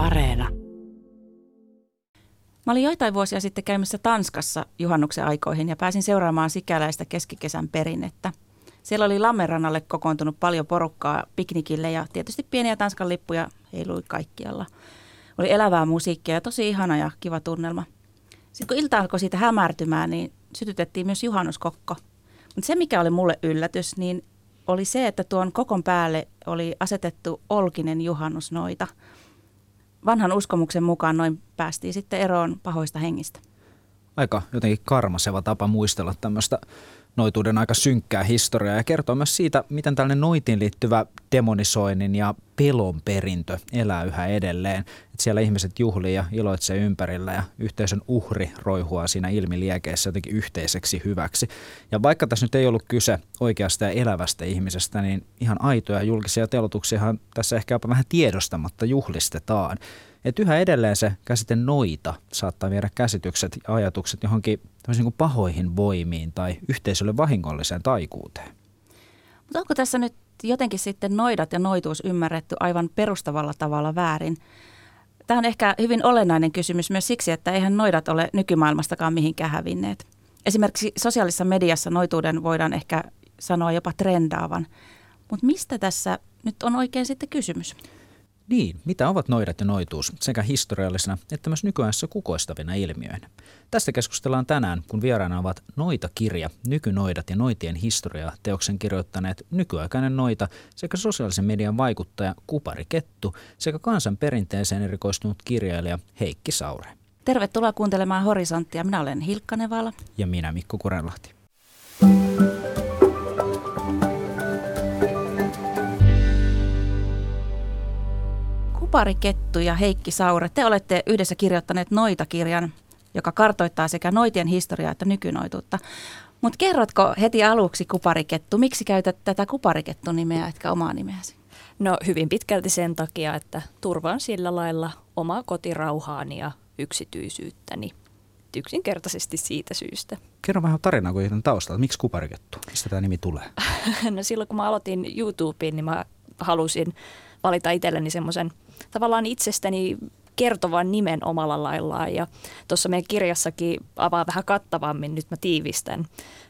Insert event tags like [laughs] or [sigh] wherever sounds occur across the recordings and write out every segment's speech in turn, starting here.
Areena. Mä olin joitain vuosia sitten käymässä Tanskassa juhannuksen aikoihin ja pääsin seuraamaan sikäläistä keskikesän perinnettä. Siellä oli Lammerannalle kokoontunut paljon porukkaa piknikille ja tietysti pieniä Tanskan lippuja heilui kaikkialla. Oli elävää musiikkia ja tosi ihana ja kiva tunnelma. Sitten kun ilta alkoi siitä hämärtymään, niin sytytettiin myös juhannuskokko. Mutta se, mikä oli mulle yllätys, niin oli se, että tuon kokon päälle oli asetettu olkinen juhannusnoita. Vanhan uskomuksen mukaan noin päästiin sitten eroon pahoista hengistä. Aika jotenkin karmaseva tapa muistella tämmöistä noituuden aika synkkää historiaa ja kertoo myös siitä, miten tällainen noitiin liittyvä demonisoinnin ja pelon perintö elää yhä edelleen. Että siellä ihmiset juhlii ja iloitsee ympärillä ja yhteisön uhri roihua siinä ilmiliekeessä jotenkin yhteiseksi hyväksi. Ja vaikka tässä nyt ei ollut kyse oikeasta ja elävästä ihmisestä, niin ihan aitoja julkisia telotuksiahan tässä ehkä jopa vähän tiedostamatta juhlistetaan. Että yhä edelleen se käsite noita saattaa viedä käsitykset ja ajatukset johonkin niin kuin pahoihin voimiin tai yhteisölle vahingolliseen taikuuteen. Mutta onko tässä nyt jotenkin sitten noidat ja noituus ymmärretty aivan perustavalla tavalla väärin? Tämä on ehkä hyvin olennainen kysymys myös siksi, että eihän noidat ole nykymaailmastakaan mihinkään hävinneet. Esimerkiksi sosiaalisessa mediassa noituuden voidaan ehkä sanoa jopa trendaavan. Mutta mistä tässä nyt on oikein sitten kysymys? Niin, mitä ovat noidat ja noituus sekä historiallisena että myös nykyajassa kukoistavina ilmiöinä? Tästä keskustellaan tänään, kun vieraana ovat Noita-kirja, Nykynoidat ja Noitien historia teoksen kirjoittaneet nykyaikainen Noita sekä sosiaalisen median vaikuttaja Kupari Kettu sekä kansan perinteeseen erikoistunut kirjailija Heikki Saure. Tervetuloa kuuntelemaan Horisonttia. Minä olen Hilkka Nevala. Ja minä Mikko Kurenlahti. Kupari Kettu ja Heikki Saure, te olette yhdessä kirjoittaneet Noita-kirjan, joka kartoittaa sekä noitien historiaa että nykynoituutta. Mutta kerrotko heti aluksi Kuparikettu, miksi käytät tätä Kuparikettu-nimeä etkä omaa nimeäsi? No hyvin pitkälti sen takia, että turvaan sillä lailla omaa kotirauhaani ja yksityisyyttäni. Yksinkertaisesti siitä syystä. Kerro vähän tarinaa kuin taustalta. Miksi Kuparikettu? Mistä tämä nimi tulee? [laughs] no silloin kun mä aloitin YouTubeen, niin mä halusin valita itselleni semmoisen tavallaan itsestäni kertovan nimen omalla laillaan. Ja tuossa meidän kirjassakin avaa vähän kattavammin, nyt mä tiivistän.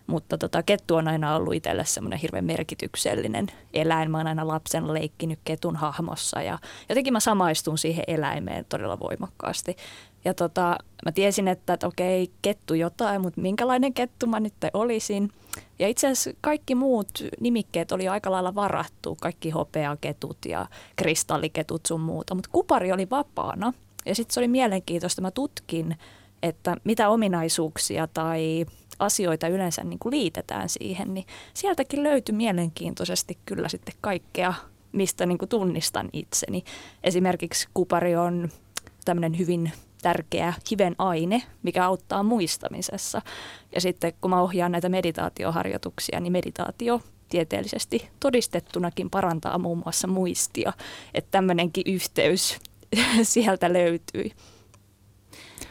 Mutta tota, kettu on aina ollut itselle semmoinen hirveän merkityksellinen eläin. Mä oon aina lapsen leikkinyt ketun hahmossa ja jotenkin mä samaistun siihen eläimeen todella voimakkaasti. Ja tota, mä tiesin, että, että okei, kettu jotain, mutta minkälainen kettu mä nyt olisin. Ja itse asiassa kaikki muut nimikkeet oli aika lailla varattu, kaikki hopeaketut ja kristalliketut sun muuta, mutta kupari oli vapaana. Ja sitten se oli mielenkiintoista, mä tutkin, että mitä ominaisuuksia tai asioita yleensä niin kuin liitetään siihen, niin sieltäkin löytyi mielenkiintoisesti kyllä sitten kaikkea, mistä niin kuin tunnistan itseni. Esimerkiksi kupari on tämmöinen hyvin tärkeä hiven aine, mikä auttaa muistamisessa. Ja sitten kun mä ohjaan näitä meditaatioharjoituksia, niin meditaatio tieteellisesti todistettunakin parantaa muun muassa muistia. Että tämmöinenkin yhteys [laughs] sieltä löytyi.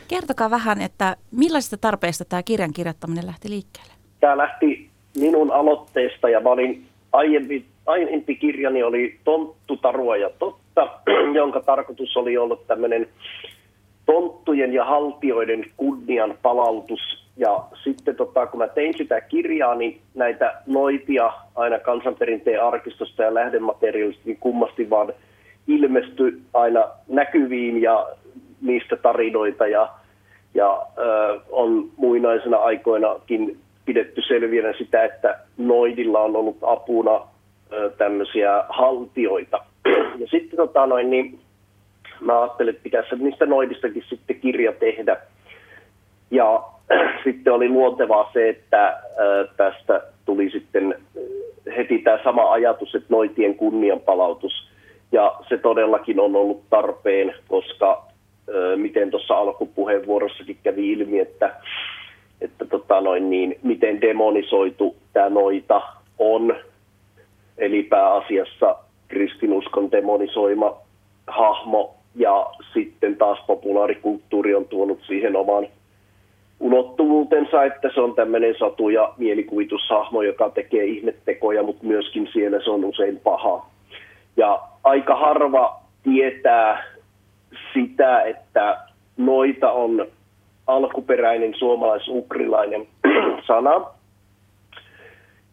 Kertokaa vähän, että millaisesta tarpeesta tämä kirjan kirjoittaminen lähti liikkeelle? Tämä lähti minun aloitteesta ja mä olin aiempi, aiempi kirjani oli Tonttu, Tarua ja Totta, [clears throat] jonka tarkoitus oli ollut tämmöinen tonttujen ja haltioiden kunnian palautus. Ja sitten tota, kun mä tein sitä kirjaa, niin näitä noitia aina kansanperinteen arkistosta ja lähdemateriaalista niin kummasti vaan ilmestyi aina näkyviin ja niistä tarinoita ja, ja ö, on muinaisena aikoinakin pidetty selviänä sitä, että noidilla on ollut apuna ö, tämmöisiä haltioita. Ja sitten tota noin, niin mä ajattelin, että pitäisi niistä noidistakin sitten kirja tehdä. Ja [clears throat] sitten oli luontevaa se, että tästä tuli sitten heti tämä sama ajatus, että noitien kunnianpalautus. Ja se todellakin on ollut tarpeen, koska miten tuossa alkupuheenvuorossakin kävi ilmi, että, että tota noin niin, miten demonisoitu tämä noita on. Eli pääasiassa kristinuskon demonisoima hahmo ja sitten taas populaarikulttuuri on tuonut siihen oman ulottuvuutensa, että se on tämmöinen satu- ja mielikuvitushahmo, joka tekee ihmettekoja, mutta myöskin siellä se on usein paha. Ja aika harva tietää sitä, että noita on alkuperäinen suomalais-ukrilainen [clears throat] sana,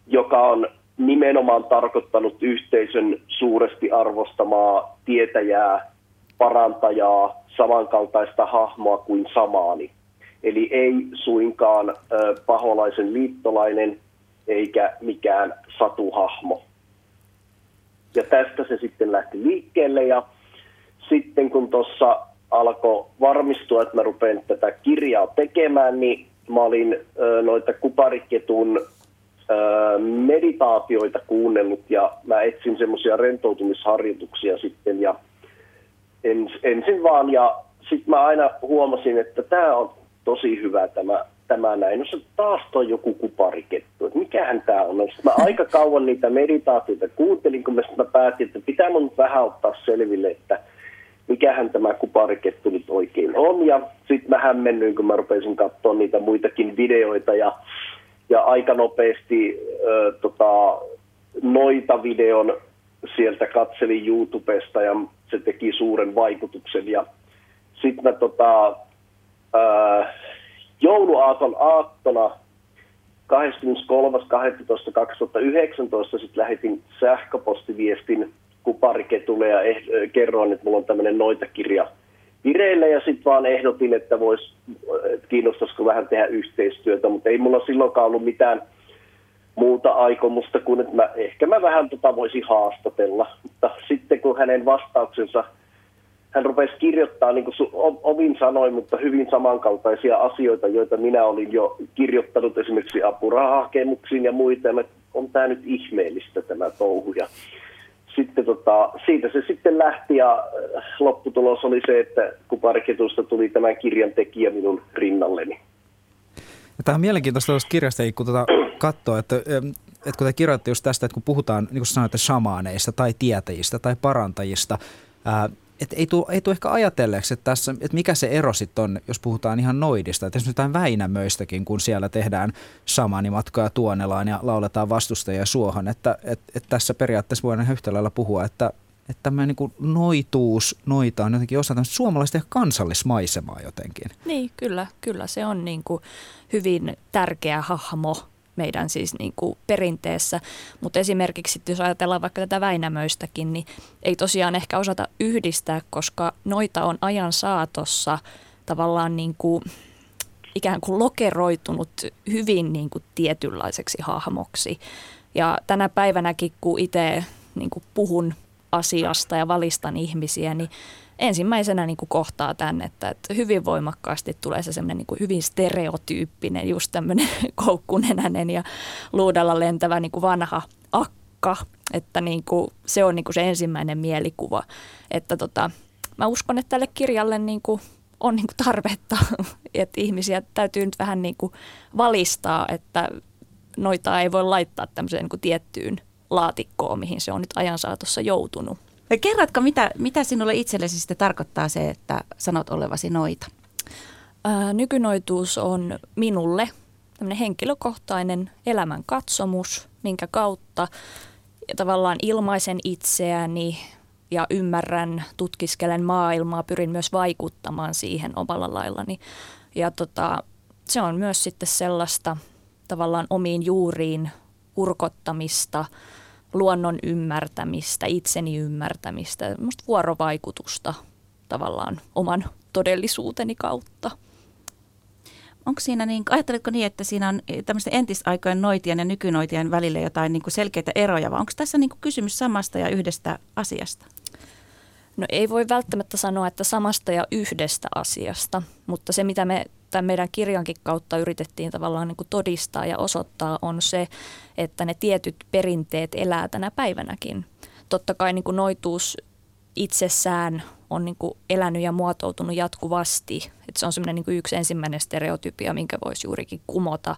joka on nimenomaan tarkoittanut yhteisön suuresti arvostamaa tietäjää, parantajaa, samankaltaista hahmoa kuin samaani. Eli ei suinkaan paholaisen liittolainen eikä mikään satuhahmo. Ja tästä se sitten lähti liikkeelle ja sitten kun tuossa alkoi varmistua, että mä rupean tätä kirjaa tekemään, niin mä olin noita kupariketun meditaatioita kuunnellut ja mä etsin semmoisia rentoutumisharjoituksia sitten ja ens, ensin vaan ja sitten mä aina huomasin, että tämä on tosi hyvä tämä, tämä näin. No se taas toi joku kuparikettu, että mikähän tämä on. No, mä aika [laughs] kauan niitä meditaatioita kuuntelin, kun mä, mä päätin, että pitää mun vähän ottaa selville, että mikähän tämä kuparikettu nyt oikein on. Ja sitten mä hämmennyin, kun mä rupesin katsoa niitä muitakin videoita ja, ja aika nopeasti ö, tota, noita videon sieltä katselin YouTubesta ja se teki suuren vaikutuksen. Ja sitten mä tota, ää, jouluaaton aattona 23.12.2019 sitten lähetin sähköpostiviestin kupariketulle ja eh, kerroin, että mulla on tämmöinen noitakirja vireille ja sitten vaan ehdotin, että vois, että kiinnostaisiko vähän tehdä yhteistyötä, mutta ei mulla silloinkaan ollut mitään muuta aikomusta kuin, että mä, ehkä mä vähän tota voisin haastatella. Mutta sitten kun hänen vastauksensa hän rupesi kirjoittaa niin kuin omin sanoin, mutta hyvin samankaltaisia asioita, joita minä olin jo kirjoittanut esimerkiksi apurahahakemuksiin ja muita. Ja on tämä nyt ihmeellistä tämä touhu. Ja sitten tota, siitä se sitten lähti ja äh, lopputulos oli se, että kupariketusta tuli tämän kirjan tekijä minun rinnalleni. Tämä on mielenkiintoista tuosta kirjasta, kun tuota katsoo, että, että kun te kirjoitte just tästä, että kun puhutaan, niin kuin sanoitte, shamaaneista tai tietäjistä tai parantajista, ää, et ei tule ei ehkä ajatelleeksi, että, tässä, että mikä se ero sitten on, jos puhutaan ihan noidista. Että esimerkiksi jotain Väinämöistäkin, kun siellä tehdään samanimatkoja tuonelaan ja lauletaan vastustajia suohon. Että et, et tässä periaatteessa voidaan yhtä lailla puhua, että, että tämmöinen niin noituus, noita on jotenkin osa suomalaista kansallismaisemaa jotenkin. Niin, kyllä, kyllä se on niin kuin hyvin tärkeä hahmo meidän siis niin kuin perinteessä. Mutta esimerkiksi jos ajatellaan vaikka tätä Väinämöistäkin, niin ei tosiaan ehkä osata yhdistää, koska noita on ajan saatossa tavallaan niin kuin ikään kuin lokeroitunut hyvin niin kuin tietynlaiseksi hahmoksi. Ja tänä päivänäkin, kun itse niin kuin puhun asiasta ja valistan ihmisiä, niin ensimmäisenä niin kuin kohtaa tämän, että, että hyvin voimakkaasti tulee se semmoinen niin hyvin stereotyyppinen, just tämmöinen [laughs] koukkunenäinen ja luudalla lentävä niin kuin vanha akka, että niin kuin, se on niin kuin se ensimmäinen mielikuva, että tota, mä uskon, että tälle kirjalle niin kuin on niin kuin tarvetta, [laughs] että ihmisiä täytyy nyt vähän niin kuin valistaa, että noita ei voi laittaa tämmöiseen niin kuin tiettyyn laatikkoon, mihin se on nyt ajan saatossa joutunut. Kerrotko, mitä, mitä sinulle itsellesi sitten tarkoittaa se, että sanot olevasi noita? Ää, nykynoituus on minulle tämmöinen henkilökohtainen elämän katsomus, minkä kautta ja tavallaan ilmaisen itseäni ja ymmärrän, tutkiskelen maailmaa, pyrin myös vaikuttamaan siihen omalla laillani. Ja tota, se on myös sitten sellaista tavallaan omiin juuriin urkottamista – luonnon ymmärtämistä, itseni ymmärtämistä, vuorovaikutusta tavallaan oman todellisuuteni kautta. Onko siinä, niin, ajatteletko niin, että siinä on tämmöisten entisaikojen noitien ja nykynoitien välillä jotain niin kuin selkeitä eroja, vai onko tässä niin kuin kysymys samasta ja yhdestä asiasta? No ei voi välttämättä sanoa, että samasta ja yhdestä asiasta, mutta se mitä me tämän meidän kirjankin kautta yritettiin tavallaan niin kuin todistaa ja osoittaa on se, että ne tietyt perinteet elää tänä päivänäkin. Totta kai niin kuin noituus itsessään on niin kuin elänyt ja muotoutunut jatkuvasti. Et se on semmoinen niin yksi ensimmäinen stereotypia, minkä voisi juurikin kumota,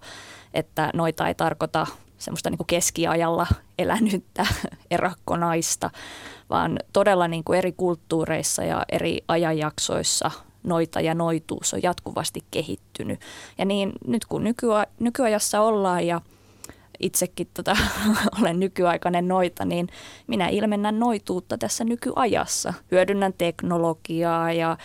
että noita ei tarkoita semmoista niin kuin keskiajalla elänyttä [laughs] erakkonaista, vaan todella niin kuin eri kulttuureissa ja eri ajanjaksoissa noita ja noituus on jatkuvasti kehittynyt. Ja niin nyt kun nykyajassa ollaan ja itsekin tota, [laughs] olen nykyaikainen noita, niin minä ilmennän noituutta tässä nykyajassa. Hyödynnän teknologiaa ja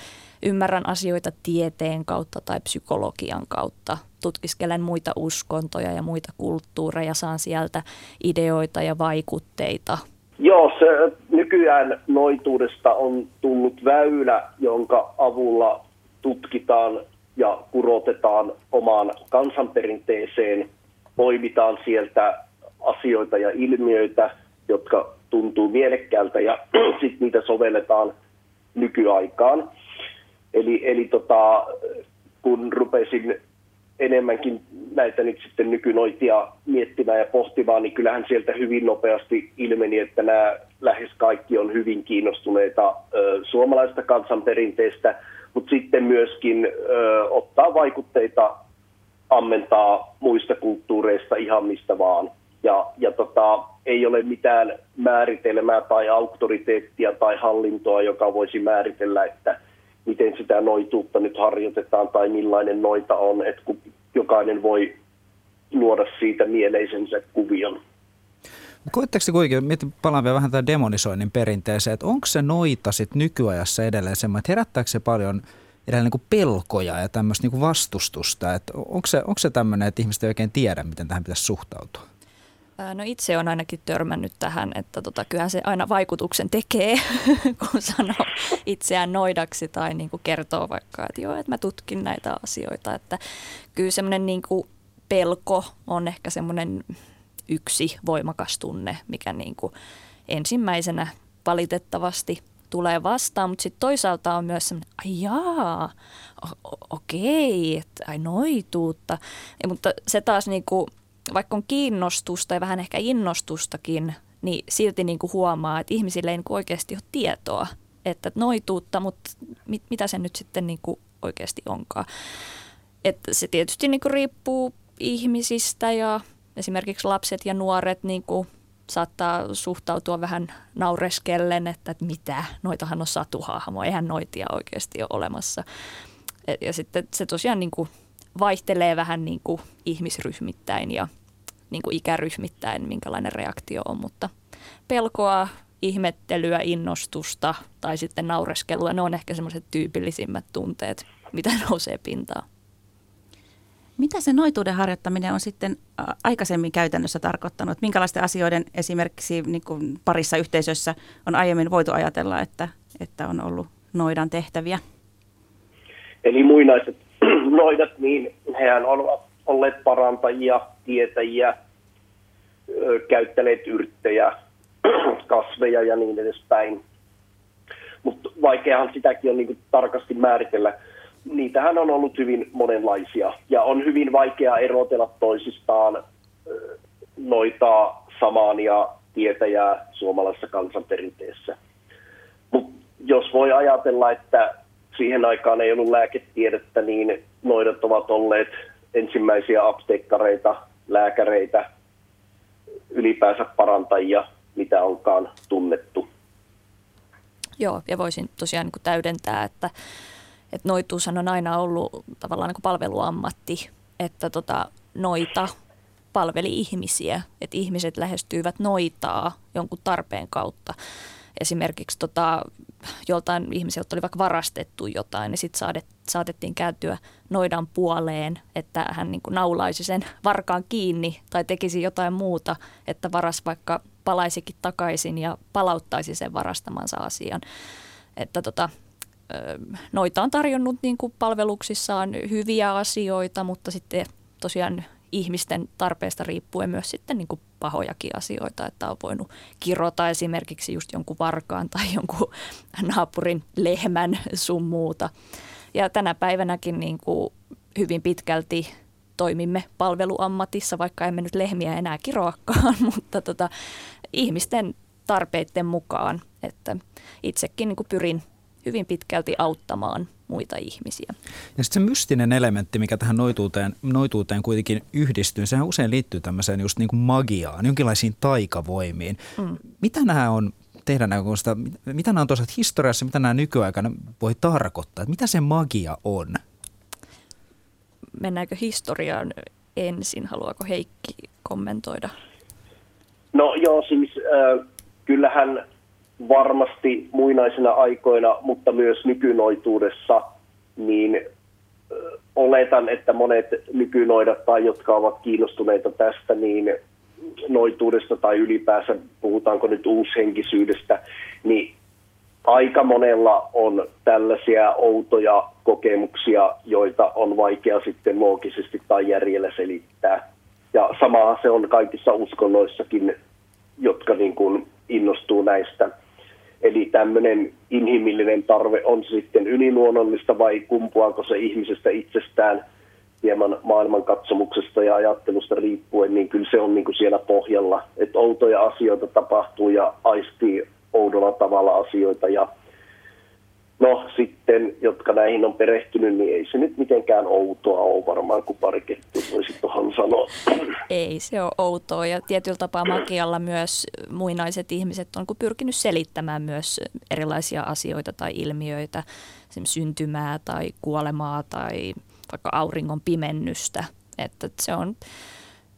ymmärrän asioita tieteen kautta tai psykologian kautta. Tutkiskelen muita uskontoja ja muita kulttuureja, saan sieltä ideoita ja vaikutteita. Joo, se nykyään noituudesta on tullut väylä, jonka avulla tutkitaan ja kurotetaan omaan kansanperinteeseen, poimitaan sieltä asioita ja ilmiöitä, jotka tuntuu mielekkäältä ja [clears throat] sitten niitä sovelletaan nykyaikaan. Eli, eli tota, kun rupesin enemmänkin näitä nyt sitten nykynoitia miettimään ja pohtimaan, niin kyllähän sieltä hyvin nopeasti ilmeni, että nämä lähes kaikki on hyvin kiinnostuneita ö, suomalaista kansanperinteestä, mutta sitten myöskin ö, ottaa vaikutteita, ammentaa muista kulttuureista ihan mistä vaan. Ja, ja tota, ei ole mitään määritelmää tai auktoriteettia tai hallintoa, joka voisi määritellä, että – miten sitä noituutta nyt harjoitetaan tai millainen noita on, että kun jokainen voi luoda siitä mieleisensä kuvion. Koetteko kuitenkin, palaan vielä vähän tämän demonisoinnin perinteeseen, että onko se noita sitten nykyajassa edelleen semmoinen, että herättääkö se paljon edelleen niin pelkoja ja tämmöistä niin vastustusta, että onko se, onko se tämmöinen, että ihmiset ei oikein tiedä, miten tähän pitäisi suhtautua? No itse on ainakin törmännyt tähän, että tota, kyllähän se aina vaikutuksen tekee, [laughs] kun sanoo itseään noidaksi tai niin kuin kertoo vaikka, että joo, että mä tutkin näitä asioita. Että kyllä semmoinen niin pelko on ehkä semmoinen yksi voimakas tunne, mikä niin kuin ensimmäisenä valitettavasti tulee vastaan, mutta sitten toisaalta on myös semmoinen, ai jaa, okei, että ai noituutta. Ja, mutta se taas niin kuin vaikka on kiinnostusta ja vähän ehkä innostustakin, niin silti niin kuin huomaa, että ihmisille ei niin kuin oikeasti ole tietoa, että noituutta, mutta mit, mitä se nyt sitten niin kuin oikeasti onkaan. Että se tietysti niin kuin riippuu ihmisistä ja esimerkiksi lapset ja nuoret niin kuin saattaa suhtautua vähän naureskellen, että, että mitä, noitahan on satuhahmo, eihän noitia oikeasti ole olemassa. Ja sitten se tosiaan niin kuin vaihtelee vähän niin kuin ihmisryhmittäin ja niin kuin ikäryhmittäin, minkälainen reaktio on, mutta pelkoa, ihmettelyä, innostusta tai sitten naureskelua, ne on ehkä semmoiset tyypillisimmät tunteet, mitä [laughs] nousee pintaan. Mitä se noituuden harjoittaminen on sitten aikaisemmin käytännössä tarkoittanut? Minkälaisten asioiden esimerkiksi niin kuin parissa yhteisössä on aiemmin voitu ajatella, että, että on ollut noidan tehtäviä? Eli muinaiset noidat, niin hehän ovat olleet parantajia, tietäjiä, käyttäneet yrttejä, [clears throat] kasveja ja niin edespäin. Mutta vaikeahan sitäkin on niin tarkasti määritellä. Niitähän on ollut hyvin monenlaisia ja on hyvin vaikea erotella toisistaan noita samaan ja tietäjää suomalaisessa kansanperinteessä. Mutta jos voi ajatella, että siihen aikaan ei ollut lääketiedettä, niin noidat ovat olleet ensimmäisiä apteekkareita, lääkäreitä, ylipäänsä parantajia, mitä onkaan tunnettu. Joo, ja voisin tosiaan niin täydentää, että, että noituushan on aina ollut tavallaan niin palveluammatti, että tota, noita palveli ihmisiä, että ihmiset lähestyivät noitaa jonkun tarpeen kautta esimerkiksi tota, joltain ihmiseltä oli vaikka varastettu jotain, niin sitten saadet, saatettiin kääntyä noidan puoleen, että hän niin kuin naulaisi sen varkaan kiinni tai tekisi jotain muuta, että varas vaikka palaisikin takaisin ja palauttaisi sen varastamansa asian. Että tota, noita on tarjonnut niin kuin palveluksissaan hyviä asioita, mutta sitten tosiaan ihmisten tarpeesta riippuen myös sitten niin kuin pahojakin asioita, että on voinut kirota esimerkiksi just jonkun varkaan tai jonkun naapurin lehmän sun muuta. Ja tänä päivänäkin niin kuin hyvin pitkälti toimimme palveluammatissa, vaikka emme nyt lehmiä enää kiroakaan, [laughs] mutta tota, ihmisten tarpeiden mukaan. Että itsekin niin kuin pyrin hyvin pitkälti auttamaan muita ihmisiä. Ja sitten se mystinen elementti, mikä tähän noituuteen, noituuteen kuitenkin yhdistyy, sehän usein liittyy tämmöiseen just niin kuin magiaan, jonkinlaisiin taikavoimiin. Mm. Mitä nämä on tehdä näkökulmasta, mitä nämä on tosiaan historiassa, mitä nämä nykyaikana voi tarkoittaa, mitä se magia on? Mennäänkö historiaan ensin, haluaako Heikki kommentoida? No joo, siis äh, kyllähän varmasti muinaisina aikoina, mutta myös nykynoituudessa, niin oletan, että monet nykynoidat tai jotka ovat kiinnostuneita tästä, niin noituudesta tai ylipäänsä puhutaanko nyt uushenkisyydestä, niin aika monella on tällaisia outoja kokemuksia, joita on vaikea sitten loogisesti tai järjellä selittää. Ja samahan se on kaikissa uskonnoissakin, jotka niin kuin innostuu näistä. Eli tämmöinen inhimillinen tarve on sitten yliluonnollista vai kumpuaako se ihmisestä itsestään hieman maailmankatsomuksesta ja ajattelusta riippuen, niin kyllä se on niin kuin siellä pohjalla. Että outoja asioita tapahtuu ja aistii oudolla tavalla asioita ja No sitten, jotka näihin on perehtynyt, niin ei se nyt mitenkään outoa ole varmaan, kun pari voisi tuohon sanoa. Ei se ole outoa ja tietyllä tapaa magialla myös muinaiset ihmiset on pyrkinyt selittämään myös erilaisia asioita tai ilmiöitä, syntymää tai kuolemaa tai vaikka auringon pimennystä. Että se on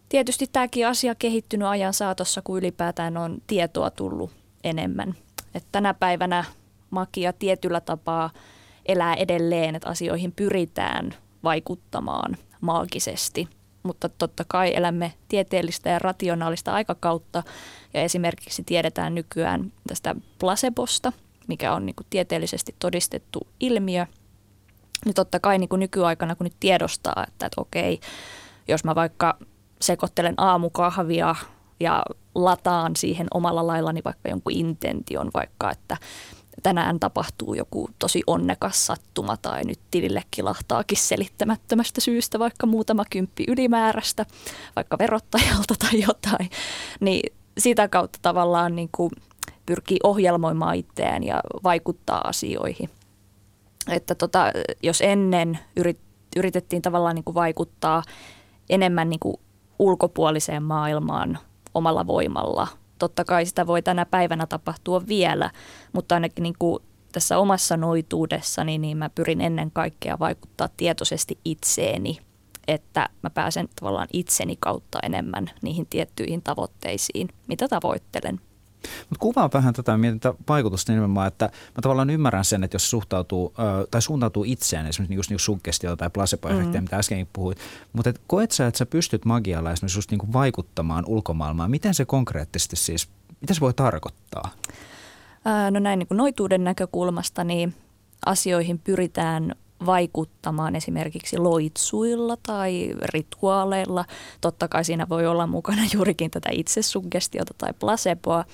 tietysti tämäkin asia kehittynyt ajan saatossa, kun ylipäätään on tietoa tullut enemmän. Että tänä päivänä magia tietyllä tapaa elää edelleen, että asioihin pyritään vaikuttamaan maagisesti. Mutta totta kai elämme tieteellistä ja rationaalista aikakautta ja esimerkiksi tiedetään nykyään tästä placebosta, mikä on niin kuin tieteellisesti todistettu ilmiö. Niin totta kai niin kuin nykyaikana, kun nyt tiedostaa, että, että okei, jos mä vaikka sekoittelen aamukahvia ja lataan siihen omalla laillani vaikka jonkun intention, vaikka että tänään tapahtuu joku tosi onnekas sattuma tai nyt tilille kilahtaakin selittämättömästä syystä vaikka muutama kymppi ylimääräistä, vaikka verottajalta [laughs] tai jotain, niin sitä kautta tavallaan niin kuin pyrkii ohjelmoimaan itseään ja vaikuttaa asioihin. Että tota, jos ennen yrit, yritettiin tavallaan niin kuin vaikuttaa enemmän niin kuin ulkopuoliseen maailmaan omalla voimalla – totta kai sitä voi tänä päivänä tapahtua vielä, mutta ainakin niin kuin tässä omassa noituudessani niin mä pyrin ennen kaikkea vaikuttaa tietoisesti itseeni, että mä pääsen tavallaan itseni kautta enemmän niihin tiettyihin tavoitteisiin, mitä tavoittelen. Mutta kuvaa vähän tätä mietintä vaikutusta nimenomaan, että mä tavallaan ymmärrän sen, että jos suhtautuu tai suuntautuu itseään, esimerkiksi just niin suggestio tai placebo-efektiä, mm. mitä äskenkin puhuit, mutta et koet sä, että sä pystyt magialla esimerkiksi just niin vaikuttamaan ulkomaailmaan, miten se konkreettisesti siis, mitä se voi tarkoittaa? no näin niin kuin noituuden näkökulmasta, niin asioihin pyritään vaikuttamaan esimerkiksi loitsuilla tai rituaaleilla. Totta kai siinä voi olla mukana [laughs] juurikin tätä itsesuggestiota tai placeboa.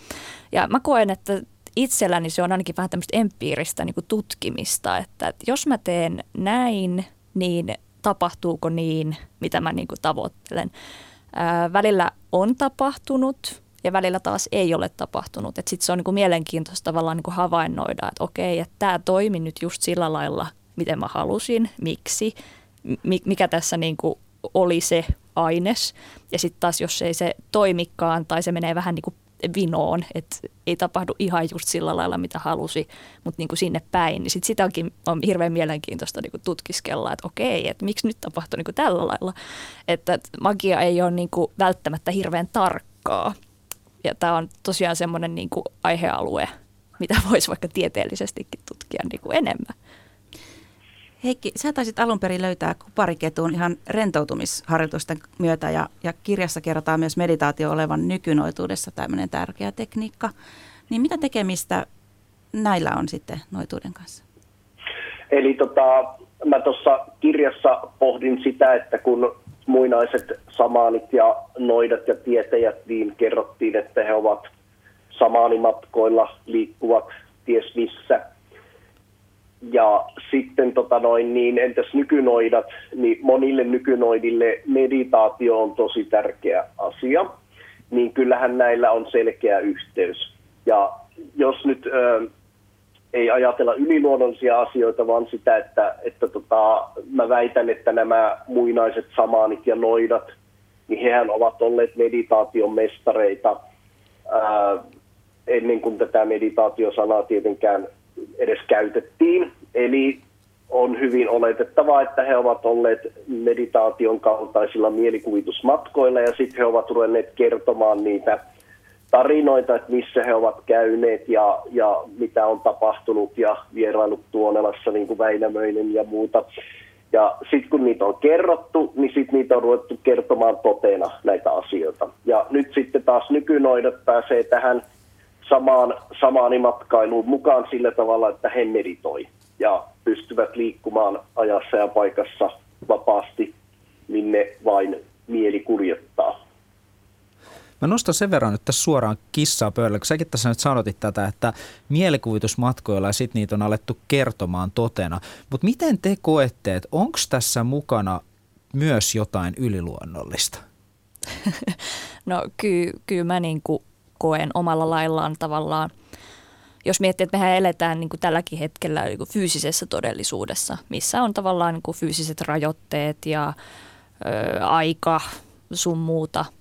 Ja mä koen, että itselläni se on ainakin vähän tämmöistä empiiristä niin tutkimista, että, jos mä teen näin, niin tapahtuuko niin, mitä mä niin tavoittelen. Ää, välillä on tapahtunut ja välillä taas ei ole tapahtunut. Sitten se on niin mielenkiintoista tavallaan niin havainnoida, että okei, että tämä toimi nyt just sillä lailla – miten mä halusin, miksi, mikä tässä niin kuin oli se aines. Ja sitten taas, jos ei se toimikaan tai se menee vähän niin kuin vinoon, että ei tapahdu ihan just sillä lailla, mitä halusi, mutta niin kuin sinne päin, niin sit sitäkin on hirveän mielenkiintoista niin kuin tutkiskella, että okei, että miksi nyt tapahtui niin kuin tällä lailla. Että magia ei ole niin kuin välttämättä hirveän tarkkaa. Ja tämä on tosiaan semmoinen niin aihealue, mitä [laughs] voisi vaikka tieteellisestikin tutkia niin kuin enemmän. Heikki, sä taisit alun perin löytää kupariketun ihan rentoutumisharjoitusten myötä ja, ja kirjassa kerrotaan myös meditaatio olevan nykynoituudessa tämmöinen tärkeä tekniikka. Niin mitä tekemistä näillä on sitten noituuden kanssa? Eli tota, mä tuossa kirjassa pohdin sitä, että kun muinaiset samaanit ja noidat ja tietäjät, niin kerrottiin, että he ovat samaanimatkoilla, liikkuvat ties missä – ja sitten tota noin, niin entäs nykynoidat, niin monille nykynoidille meditaatio on tosi tärkeä asia, niin kyllähän näillä on selkeä yhteys. Ja jos nyt ö, ei ajatella yliluonnollisia asioita, vaan sitä, että, että tota, mä väitän, että nämä muinaiset samaanit ja noidat, niin hehän ovat olleet meditaation mestareita. Ää, ennen kuin tätä meditaatiosanaa tietenkään edes käytettiin. Eli on hyvin oletettavaa, että he ovat olleet meditaation kaltaisilla mielikuvitusmatkoilla ja sitten he ovat ruvenneet kertomaan niitä tarinoita, että missä he ovat käyneet ja, ja mitä on tapahtunut ja vierailut Tuonelassa niin kuin Väinämöinen ja muuta. Ja sitten kun niitä on kerrottu, niin sitten niitä on ruvettu kertomaan totena näitä asioita. Ja nyt sitten taas nykynoidat pääsee tähän samaan, samaan matkailuun mukaan sillä tavalla, että he meditoi ja pystyvät liikkumaan ajassa ja paikassa vapaasti, minne vain mieli kuljettaa. Mä nostan sen verran nyt tässä suoraan kissaa pöydälle, kun säkin tässä nyt sanotit tätä, että mielikuvitusmatkoilla ja sitten niitä on alettu kertomaan totena. Mutta miten te koette, että onko tässä mukana myös jotain yliluonnollista? [laughs] no kyllä, kyllä mä niin kuin koen omalla laillaan tavallaan, jos miettii, että mehän eletään niin kuin tälläkin hetkellä niin kuin fyysisessä todellisuudessa, missä on tavallaan niin kuin fyysiset rajoitteet ja ö, aika sun muuta –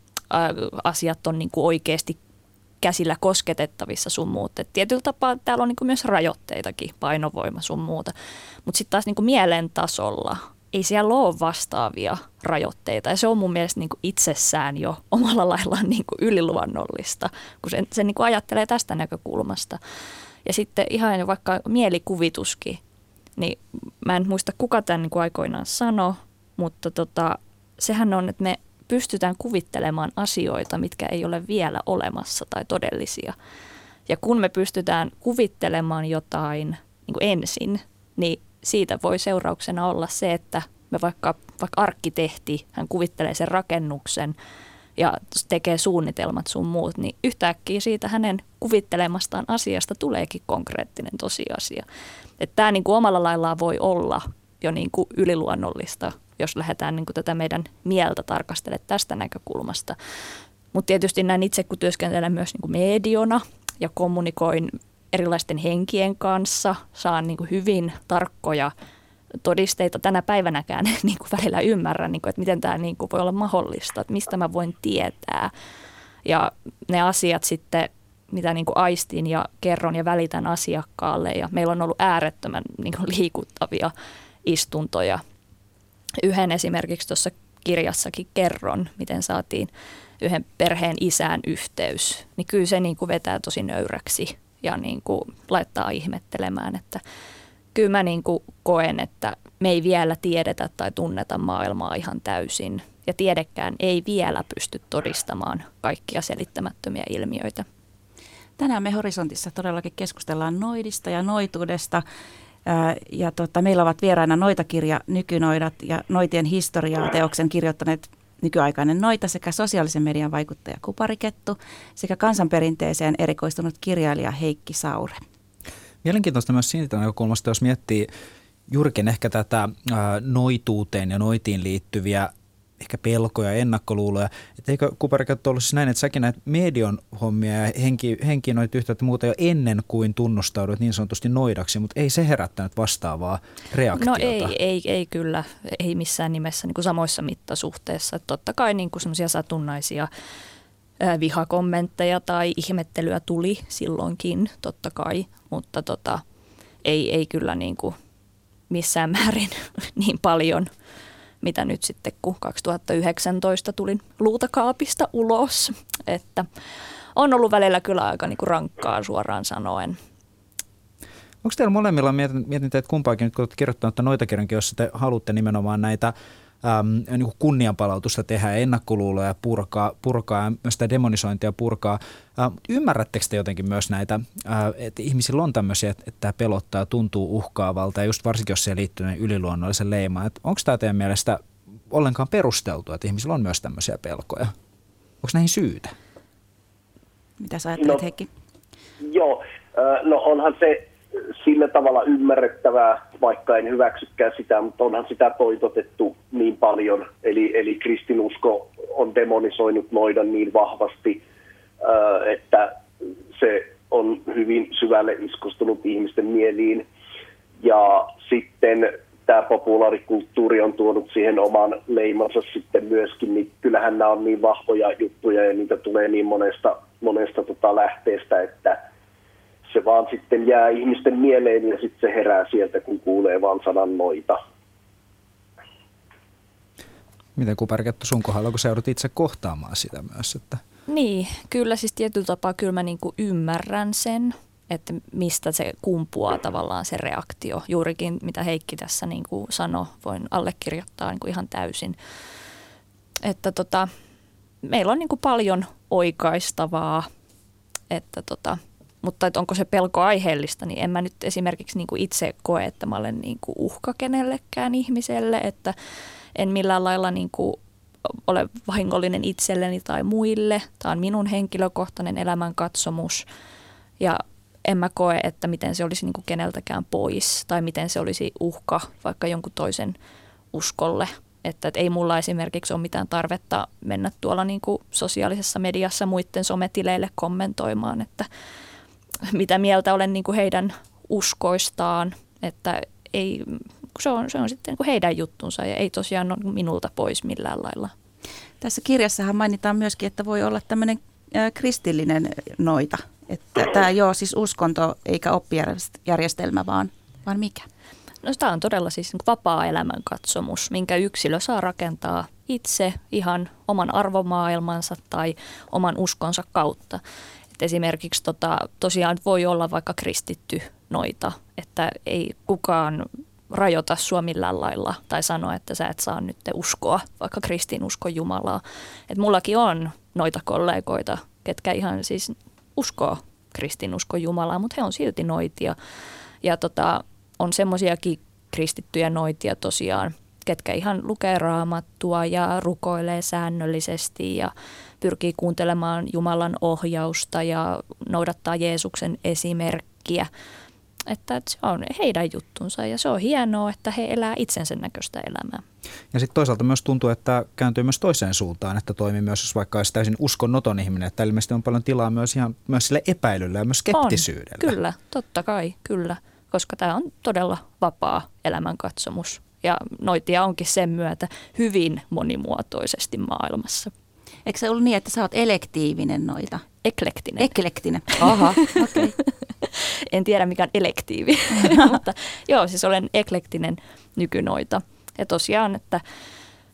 asiat on niin kuin oikeasti käsillä kosketettavissa sun muut. Et tietyllä tapaa täällä on niin kuin myös rajoitteitakin, painovoima sun muuta. Mutta sitten taas niin kuin mielen tasolla ei siellä ole vastaavia rajoitteita. Ja se on mun mielestä niin kuin itsessään jo omalla laillaan niin kuin yliluonnollista, kun sen, sen niin kuin ajattelee tästä näkökulmasta. Ja sitten ihan vaikka mielikuvituskin, niin mä en muista kuka tämän niin kuin aikoinaan sanoi, mutta tota, sehän on, että me pystytään kuvittelemaan asioita, mitkä ei ole vielä olemassa tai todellisia. Ja kun me pystytään kuvittelemaan jotain niin kuin ensin, niin siitä voi seurauksena olla se, että me vaikka, vaikka arkkitehti, hän kuvittelee sen rakennuksen ja tekee suunnitelmat sun muut, niin yhtäkkiä siitä hänen kuvittelemastaan asiasta tuleekin konkreettinen tosiasia. Että tämä niin kuin omalla laillaan voi olla jo niin kuin yliluonnollista jos lähdetään niin kuin tätä meidän mieltä tarkastelemaan tästä näkökulmasta. Mutta tietysti näin itse, kun työskentelen myös niin kuin mediona ja kommunikoin erilaisten henkien kanssa, saan niin kuin hyvin tarkkoja todisteita tänä päivänäkään [laughs] niin kuin välillä ymmärrä, niin kuin, että miten tämä niin kuin voi olla mahdollista, että mistä mä voin tietää. Ja ne asiat sitten, mitä niin kuin aistin ja kerron ja välitän asiakkaalle. Ja meillä on ollut äärettömän niin kuin liikuttavia istuntoja yhden esimerkiksi tuossa kirjassakin kerron, miten saatiin yhden perheen isään yhteys, niin kyllä se niin kuin vetää tosi nöyräksi ja niin kuin laittaa ihmettelemään, että kyllä mä niin kuin koen, että me ei vielä tiedetä tai tunneta maailmaa ihan täysin ja tiedekään ei vielä pysty todistamaan kaikkia selittämättömiä ilmiöitä. Tänään me Horisontissa todellakin keskustellaan noidista ja noituudesta ja tota, meillä ovat vieraina Noitakirja Nykynoidat ja Noitien historiaa teoksen kirjoittaneet nykyaikainen Noita sekä sosiaalisen median vaikuttaja Kuparikettu sekä kansanperinteeseen erikoistunut kirjailija Heikki Saure. Mielenkiintoista myös siitä näkökulmasta, jos miettii juurikin ehkä tätä noituuteen ja noitiin liittyviä ehkä pelkoja, ennakkoluuloja. Että eikö Kuperikatto ollut siis näin, että säkin näet median hommia ja henki, henki noit yhteyttä muuta jo ennen kuin tunnustaudut niin sanotusti noidaksi, mutta ei se herättänyt vastaavaa reaktiota. No ei, ei, ei kyllä, ei missään nimessä niin kuin samoissa mittasuhteissa. Että totta kai niin semmoisia satunnaisia vihakommentteja tai ihmettelyä tuli silloinkin, totta kai, mutta tota, ei, ei kyllä niin kuin missään määrin [laughs] niin paljon – mitä nyt sitten, kun 2019 tulin luutakaapista ulos. Että on ollut välillä kyllä aika niin kuin rankkaa suoraan sanoen. Onko teillä molemmilla, mietin, mietin teitä kumpaakin nyt, kun olette kirjoittanut noita kirjankin, jossa te haluatte nimenomaan näitä äm, niin kuin kunnianpalautusta tehdä, ennakkoluuloja purkaa, purkaa ja myös sitä demonisointia purkaa. Äh, ymmärrättekö te jotenkin myös näitä, äh, että ihmisillä on tämmöisiä, että, että tämä pelottaa, tuntuu uhkaavalta ja just varsinkin, jos se liittyy yliluonnollisen leimaan. Onko tämä teidän mielestä ollenkaan perusteltua, että ihmisillä on myös tämmöisiä pelkoja? Onko näihin syytä? Mitä sä ajattelet, no, Heikki? Joo, no onhan se sillä tavalla ymmärrettävää, vaikka en hyväksykään sitä, mutta onhan sitä toitotettu niin paljon. Eli, eli kristinusko on demonisoinut noidan niin vahvasti, että se on hyvin syvälle iskustunut ihmisten mieliin. Ja sitten tämä populaarikulttuuri on tuonut siihen oman leimansa sitten myöskin, niin kyllähän nämä on niin vahvoja juttuja ja niitä tulee niin monesta, monesta tota lähteestä, että se vaan sitten jää ihmisten mieleen ja sitten se herää sieltä, kun kuulee vaan sanan noita. Miten Kuperkettu sun kohdalla, kun sä joudut itse kohtaamaan sitä myös? Että... Niin, kyllä siis tietyllä tapaa kyllä mä niinku ymmärrän sen, että mistä se kumpuaa tavallaan se reaktio. Juurikin mitä Heikki tässä niinku sanoi, voin allekirjoittaa niinku ihan täysin. Että tota, meillä on niinku paljon oikaistavaa, että tota, mutta että onko se pelko aiheellista, niin en mä nyt esimerkiksi niinku itse koe, että mä olen niinku uhka kenellekään ihmiselle, että en millään lailla niinku ole vahingollinen itselleni tai muille. Tämä on minun henkilökohtainen elämänkatsomus ja en mä koe, että miten se olisi niinku keneltäkään pois tai miten se olisi uhka vaikka jonkun toisen uskolle. Että, että ei mulla esimerkiksi ole mitään tarvetta mennä tuolla niinku sosiaalisessa mediassa muiden sometileille kommentoimaan, että mitä mieltä olen niinku heidän uskoistaan, että ei se on, se on sitten niin heidän juttunsa ja ei tosiaan ole minulta pois millään lailla. Tässä kirjassahan mainitaan myöskin, että voi olla tämmöinen kristillinen noita. Että tämä ei ole siis uskonto eikä oppijärjestelmä, vaan, vaan mikä? No tämä on todella siis niin vapaa elämänkatsomus, minkä yksilö saa rakentaa itse ihan oman arvomaailmansa tai oman uskonsa kautta. Et esimerkiksi tota, tosiaan voi olla vaikka kristitty noita, että ei kukaan rajoita sua millään lailla tai sanoa, että sä et saa nyt uskoa vaikka kristinusko Jumalaa. Et mullakin on noita kollegoita, ketkä ihan siis uskoo kristinusko Jumalaa, mutta he on silti noitia. Ja tota, on semmoisiakin kristittyjä noitia tosiaan, ketkä ihan lukee raamattua ja rukoilee säännöllisesti ja pyrkii kuuntelemaan Jumalan ohjausta ja noudattaa Jeesuksen esimerkkiä että se on heidän juttunsa ja se on hienoa, että he elää itsensä näköistä elämää. Ja sitten toisaalta myös tuntuu, että kääntyy myös toiseen suuntaan, että toimii myös, jos vaikka olisi täysin uskonnoton ihminen, että ilmeisesti on paljon tilaa myös ihan myös sille epäilylle ja myös skeptisyydelle. On, kyllä, totta kai, kyllä, koska tämä on todella vapaa elämänkatsomus ja noitia onkin sen myötä hyvin monimuotoisesti maailmassa. Eikö se ollut niin, että sä oot elektiivinen noita? Eklektinen. Eklektinen. Aha, [laughs] okei. Okay. en tiedä mikä on elektiivi, [laughs] mutta joo, siis olen eklektinen nykynoita. Ja tosiaan, että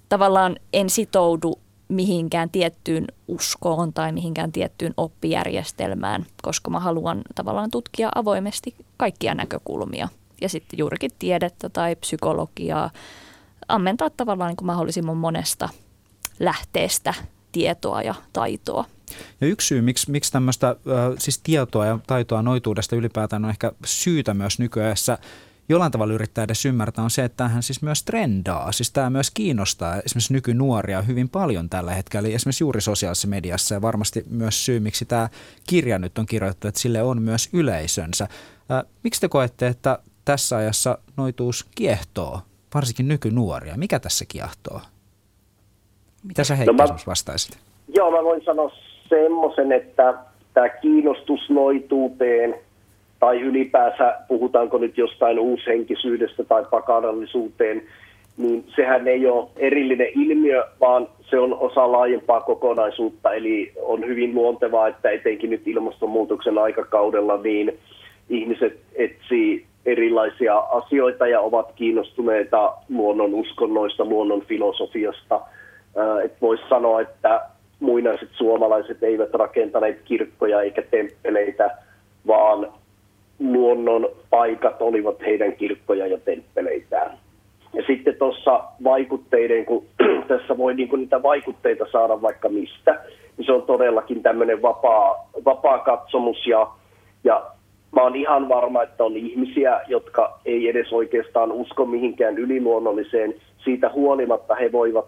tavallaan en sitoudu mihinkään tiettyyn uskoon tai mihinkään tiettyyn oppijärjestelmään, koska mä haluan tavallaan tutkia avoimesti kaikkia näkökulmia. Ja sitten juurikin tiedettä tai psykologiaa, ammentaa tavallaan niin kuin mahdollisimman monesta lähteestä tietoa ja taitoa. Ja yksi syy, miksi, miksi tämmöistä siis tietoa ja taitoa noituudesta ylipäätään on ehkä syytä myös nykyään jollain tavalla yrittää edes ymmärtää, on se, että tämähän siis myös trendaa. Siis tämä myös kiinnostaa esimerkiksi nykynuoria hyvin paljon tällä hetkellä, eli esimerkiksi juuri sosiaalisessa mediassa ja varmasti myös syy, miksi tämä kirja nyt on kirjoitettu, että sille on myös yleisönsä. Miksi te koette, että tässä ajassa noituus kiehtoo, varsinkin nykynuoria? Mikä tässä kiehtoo? Mitä sä Heikki no vastaisit? Joo, mä voin sanoa semmoisen, että tämä kiinnostus noituuteen tai ylipäänsä puhutaanko nyt jostain uushenkisyydestä tai pakanallisuuteen, niin sehän ei ole erillinen ilmiö, vaan se on osa laajempaa kokonaisuutta. Eli on hyvin luontevaa, että etenkin nyt ilmastonmuutoksen aikakaudella niin ihmiset etsii erilaisia asioita ja ovat kiinnostuneita luonnon uskonnoista, luonnon filosofiasta. Että voisi sanoa, että muinaiset suomalaiset eivät rakentaneet kirkkoja eikä temppeleitä, vaan luonnon paikat olivat heidän kirkkoja ja temppeleitään. Ja sitten tuossa vaikutteiden, kun [clears throat] tässä voi niin niitä vaikutteita saada vaikka mistä, niin se on todellakin tämmöinen vapaa, vapaa katsomus ja, ja mä oon ihan varma, että on ihmisiä, jotka ei edes oikeastaan usko mihinkään yliluonnolliseen. Siitä huolimatta he voivat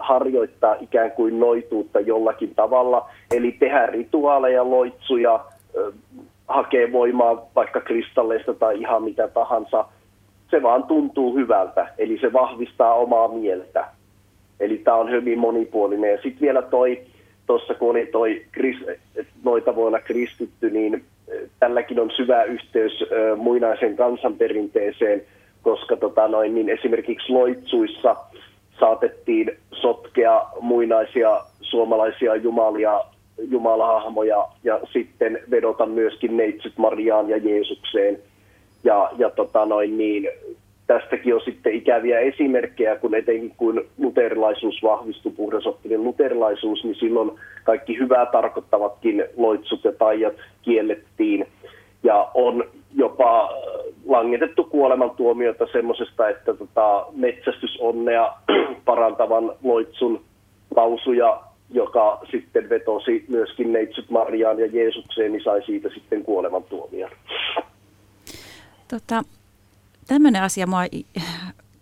harjoittaa ikään kuin noituutta jollakin tavalla, eli tehdä rituaaleja, loitsuja, hakee voimaa vaikka kristalleista tai ihan mitä tahansa. Se vaan tuntuu hyvältä, eli se vahvistaa omaa mieltä. Eli tämä on hyvin monipuolinen. Ja sitten vielä toi, tuossa kun oli toi, noita voi olla kristitty, niin tälläkin on syvä yhteys muinaisen kansanperinteeseen, koska tota noin, niin esimerkiksi loitsuissa saatettiin sotkea muinaisia suomalaisia jumalia jumalahahmoja ja sitten vedota myöskin neitsyt Mariaan ja Jeesukseen. Ja, ja tota noin niin, tästäkin on sitten ikäviä esimerkkejä, kun etenkin kun luterilaisuus vahvistui, puhdasoppinen luterilaisuus, niin silloin kaikki hyvää tarkoittavatkin loitsut ja taijat kiellettiin. Ja on jopa langetettu kuolemantuomiota semmoisesta, että tota, metsästysonnea [clears throat] parantavan loitsun lausuja, joka sitten vetosi myöskin neitsyt Mariaan ja Jeesukseen, niin sai siitä sitten kuolemantuomion. Tota, tämmöinen asia mua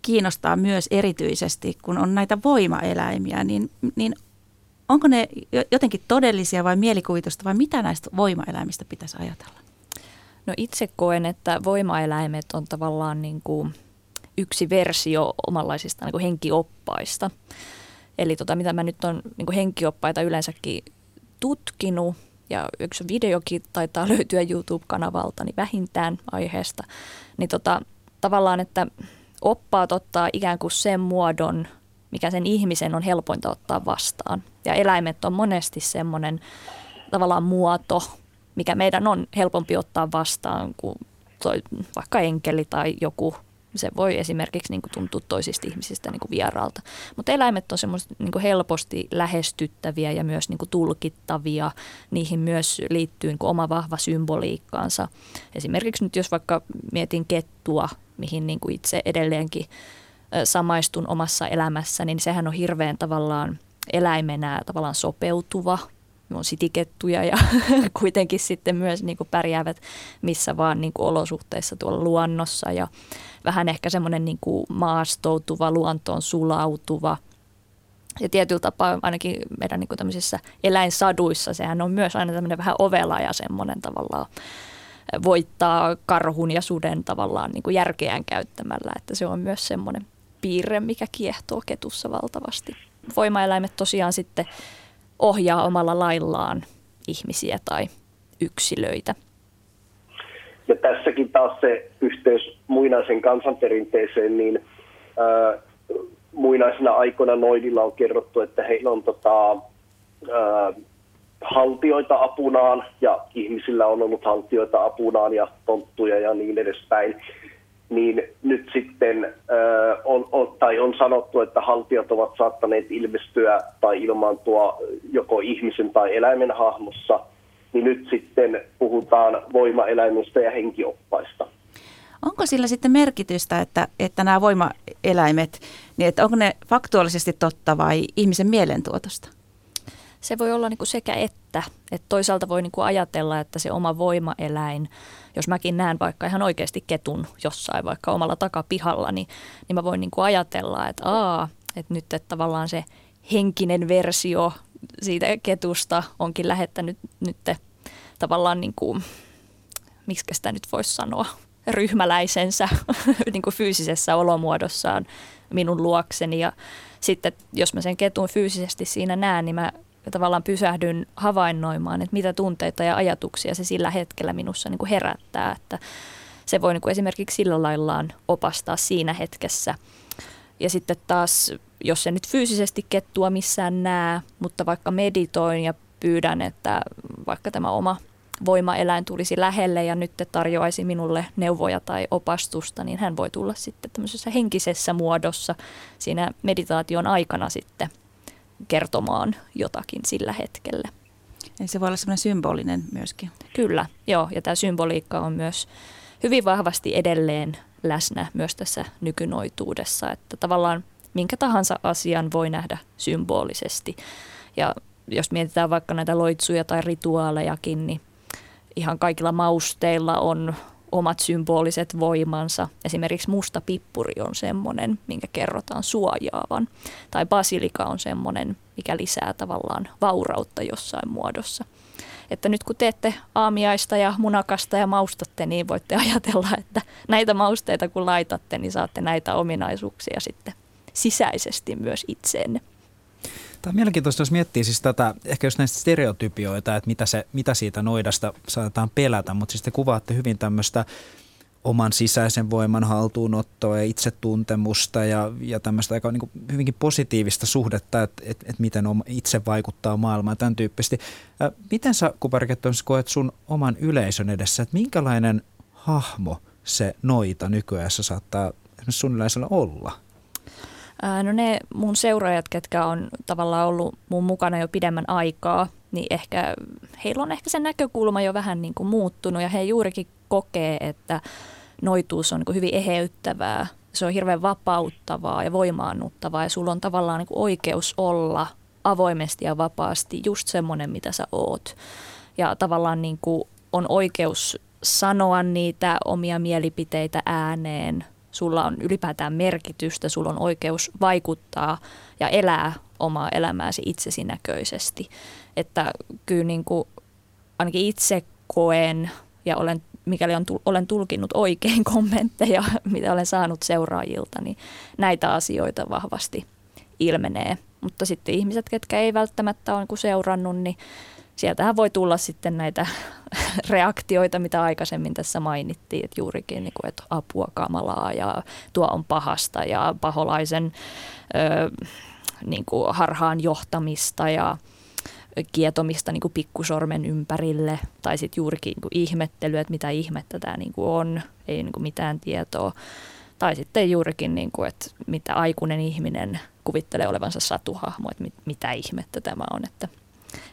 kiinnostaa myös erityisesti, kun on näitä voimaeläimiä, niin, niin onko ne jotenkin todellisia vai mielikuvitusta vai mitä näistä voimaeläimistä pitäisi ajatella? No itse koen, että voimaeläimet on tavallaan niin kuin yksi versio omanlaisista niin kuin henkioppaista. Eli tota, mitä mä nyt on niin kuin henkioppaita yleensäkin tutkinut, ja yksi videokin taitaa [laughs] löytyä YouTube-kanavalta, niin vähintään aiheesta, niin tota, tavallaan, että oppaat ottaa ikään kuin sen muodon, mikä sen ihmisen on helpointa ottaa vastaan. Ja eläimet on monesti semmoinen tavallaan muoto, mikä meidän on helpompi ottaa vastaan kuin toi, vaikka enkeli tai joku. Se voi esimerkiksi niin kuin tuntua toisista ihmisistä niin kuin vieraalta. Mutta eläimet on semmoista niin kuin helposti lähestyttäviä ja myös niin kuin tulkittavia. Niihin myös liittyy niin kuin oma vahva symboliikkaansa. Esimerkiksi nyt jos vaikka mietin kettua, mihin niin kuin itse edelleenkin samaistun omassa elämässä, niin sehän on hirveän tavallaan eläimenä tavallaan sopeutuva – on sitikettuja ja [laughs] kuitenkin sitten myös niin kuin pärjäävät missä vaan niin kuin olosuhteissa tuolla luonnossa ja vähän ehkä semmoinen niin maastoutuva, luontoon sulautuva. Ja tietyllä tapaa ainakin meidän niin tämmöisissä eläinsaduissa sehän on myös aina tämmöinen vähän ovela ja semmoinen tavallaan voittaa karhun ja suden tavallaan niin kuin järkeään käyttämällä, että se on myös semmoinen piirre, mikä kiehtoo ketussa valtavasti. Voimaeläimet tosiaan sitten ohjaa omalla laillaan ihmisiä tai yksilöitä. Ja tässäkin taas se yhteys muinaisen kansanperinteeseen, niin ää, muinaisina aikoina noidilla on kerrottu, että heillä on tota, ää, haltioita apunaan ja ihmisillä on ollut haltioita apunaan ja tonttuja ja niin edespäin. Niin nyt sitten äh, on, on, tai on sanottu, että haltijat ovat saattaneet ilmestyä tai ilmaantua joko ihmisen tai eläimen hahmossa, niin nyt sitten puhutaan voimaeläimistä ja henkioppaista. Onko sillä sitten merkitystä, että, että nämä voimaeläimet, niin että onko ne faktuaalisesti totta vai ihmisen mielentuotosta? Se voi olla niin kuin sekä että. että toisaalta voi niin kuin ajatella, että se oma voimaeläin – jos mäkin näen vaikka ihan oikeasti ketun jossain vaikka omalla takapihalla, niin, niin mä voin niin kuin ajatella, että aa, että nyt että tavallaan se henkinen versio siitä ketusta onkin lähettänyt nyt tavallaan niin kuin, miksi sitä nyt voisi sanoa, ryhmäläisensä [laughs] niin kuin fyysisessä olomuodossaan minun luokseni ja sitten jos mä sen ketun fyysisesti siinä näen, niin mä tavallaan pysähdyn havainnoimaan, että mitä tunteita ja ajatuksia se sillä hetkellä minussa niin kuin herättää. Että se voi niin kuin esimerkiksi sillä laillaan opastaa siinä hetkessä. Ja sitten taas, jos se nyt fyysisesti kettua missään näe, mutta vaikka meditoin ja pyydän, että vaikka tämä oma voimaeläin tulisi lähelle ja nyt tarjoaisi minulle neuvoja tai opastusta, niin hän voi tulla sitten tämmöisessä henkisessä muodossa siinä meditaation aikana sitten – kertomaan jotakin sillä hetkellä. Eli se voi olla semmoinen symbolinen myöskin. Kyllä, joo. Ja tämä symboliikka on myös hyvin vahvasti edelleen läsnä myös tässä nykynoituudessa, että tavallaan minkä tahansa asian voi nähdä symbolisesti. Ja jos mietitään vaikka näitä loitsuja tai rituaalejakin, niin ihan kaikilla mausteilla on omat symboliset voimansa. Esimerkiksi musta pippuri on semmoinen, minkä kerrotaan suojaavan. Tai basilika on semmoinen, mikä lisää tavallaan vaurautta jossain muodossa. Että nyt kun teette aamiaista ja munakasta ja maustatte, niin voitte [laughs] ajatella, että näitä mausteita kun laitatte, niin saatte näitä ominaisuuksia sitten sisäisesti myös itseenne. Tämä on mielenkiintoista, jos miettii siis tätä, ehkä jos näistä stereotypioita, että mitä, se, mitä siitä noidasta saatetaan pelätä, mutta siis te kuvaatte hyvin tämmöistä oman sisäisen voiman haltuunottoa ja itsetuntemusta ja, ja tämmöistä aika niin hyvinkin positiivista suhdetta, että, että, että miten itse vaikuttaa maailmaan tämän tyyppisesti. Miten sä Kuperkettonis koet sun oman yleisön edessä, että minkälainen hahmo se noita nykyajassa saattaa sun yleisöllä olla? No ne mun seuraajat, ketkä on tavallaan ollut mun mukana jo pidemmän aikaa, niin ehkä heillä on ehkä se näkökulma jo vähän niin kuin muuttunut ja he juurikin kokee, että noituus on niin hyvin eheyttävää. Se on hirveän vapauttavaa ja voimaannuttavaa ja sulla on tavallaan niin oikeus olla avoimesti ja vapaasti just semmoinen, mitä sä oot. Ja tavallaan niin kuin on oikeus sanoa niitä omia mielipiteitä ääneen. Sulla on ylipäätään merkitystä, sulla on oikeus vaikuttaa ja elää omaa elämääsi itsesi näköisesti. Että kyllä niin kuin ainakin itse koen ja olen mikäli on, olen tulkinnut oikein [laughs] kommentteja, mitä olen saanut seuraajilta, niin näitä asioita vahvasti ilmenee. Mutta sitten ihmiset, ketkä ei välttämättä ole niin seurannut, niin sieltähän voi tulla sitten näitä [laughs] reaktioita, mitä aikaisemmin tässä mainittiin, että juurikin niin kuin, että apua kamalaa ja tuo on pahasta ja paholaisen ö, niin kuin harhaan johtamista ja kietomista niin kuin pikkusormen ympärille tai sitten juurikin niin kuin ihmettelyä, että mitä ihmettä tämä niin kuin on, ei niin kuin mitään tietoa. Tai sitten juurikin, niin kuin, että mitä aikuinen ihminen kuvittelee olevansa satuhahmo, että mit, mitä ihmettä tämä on. Että,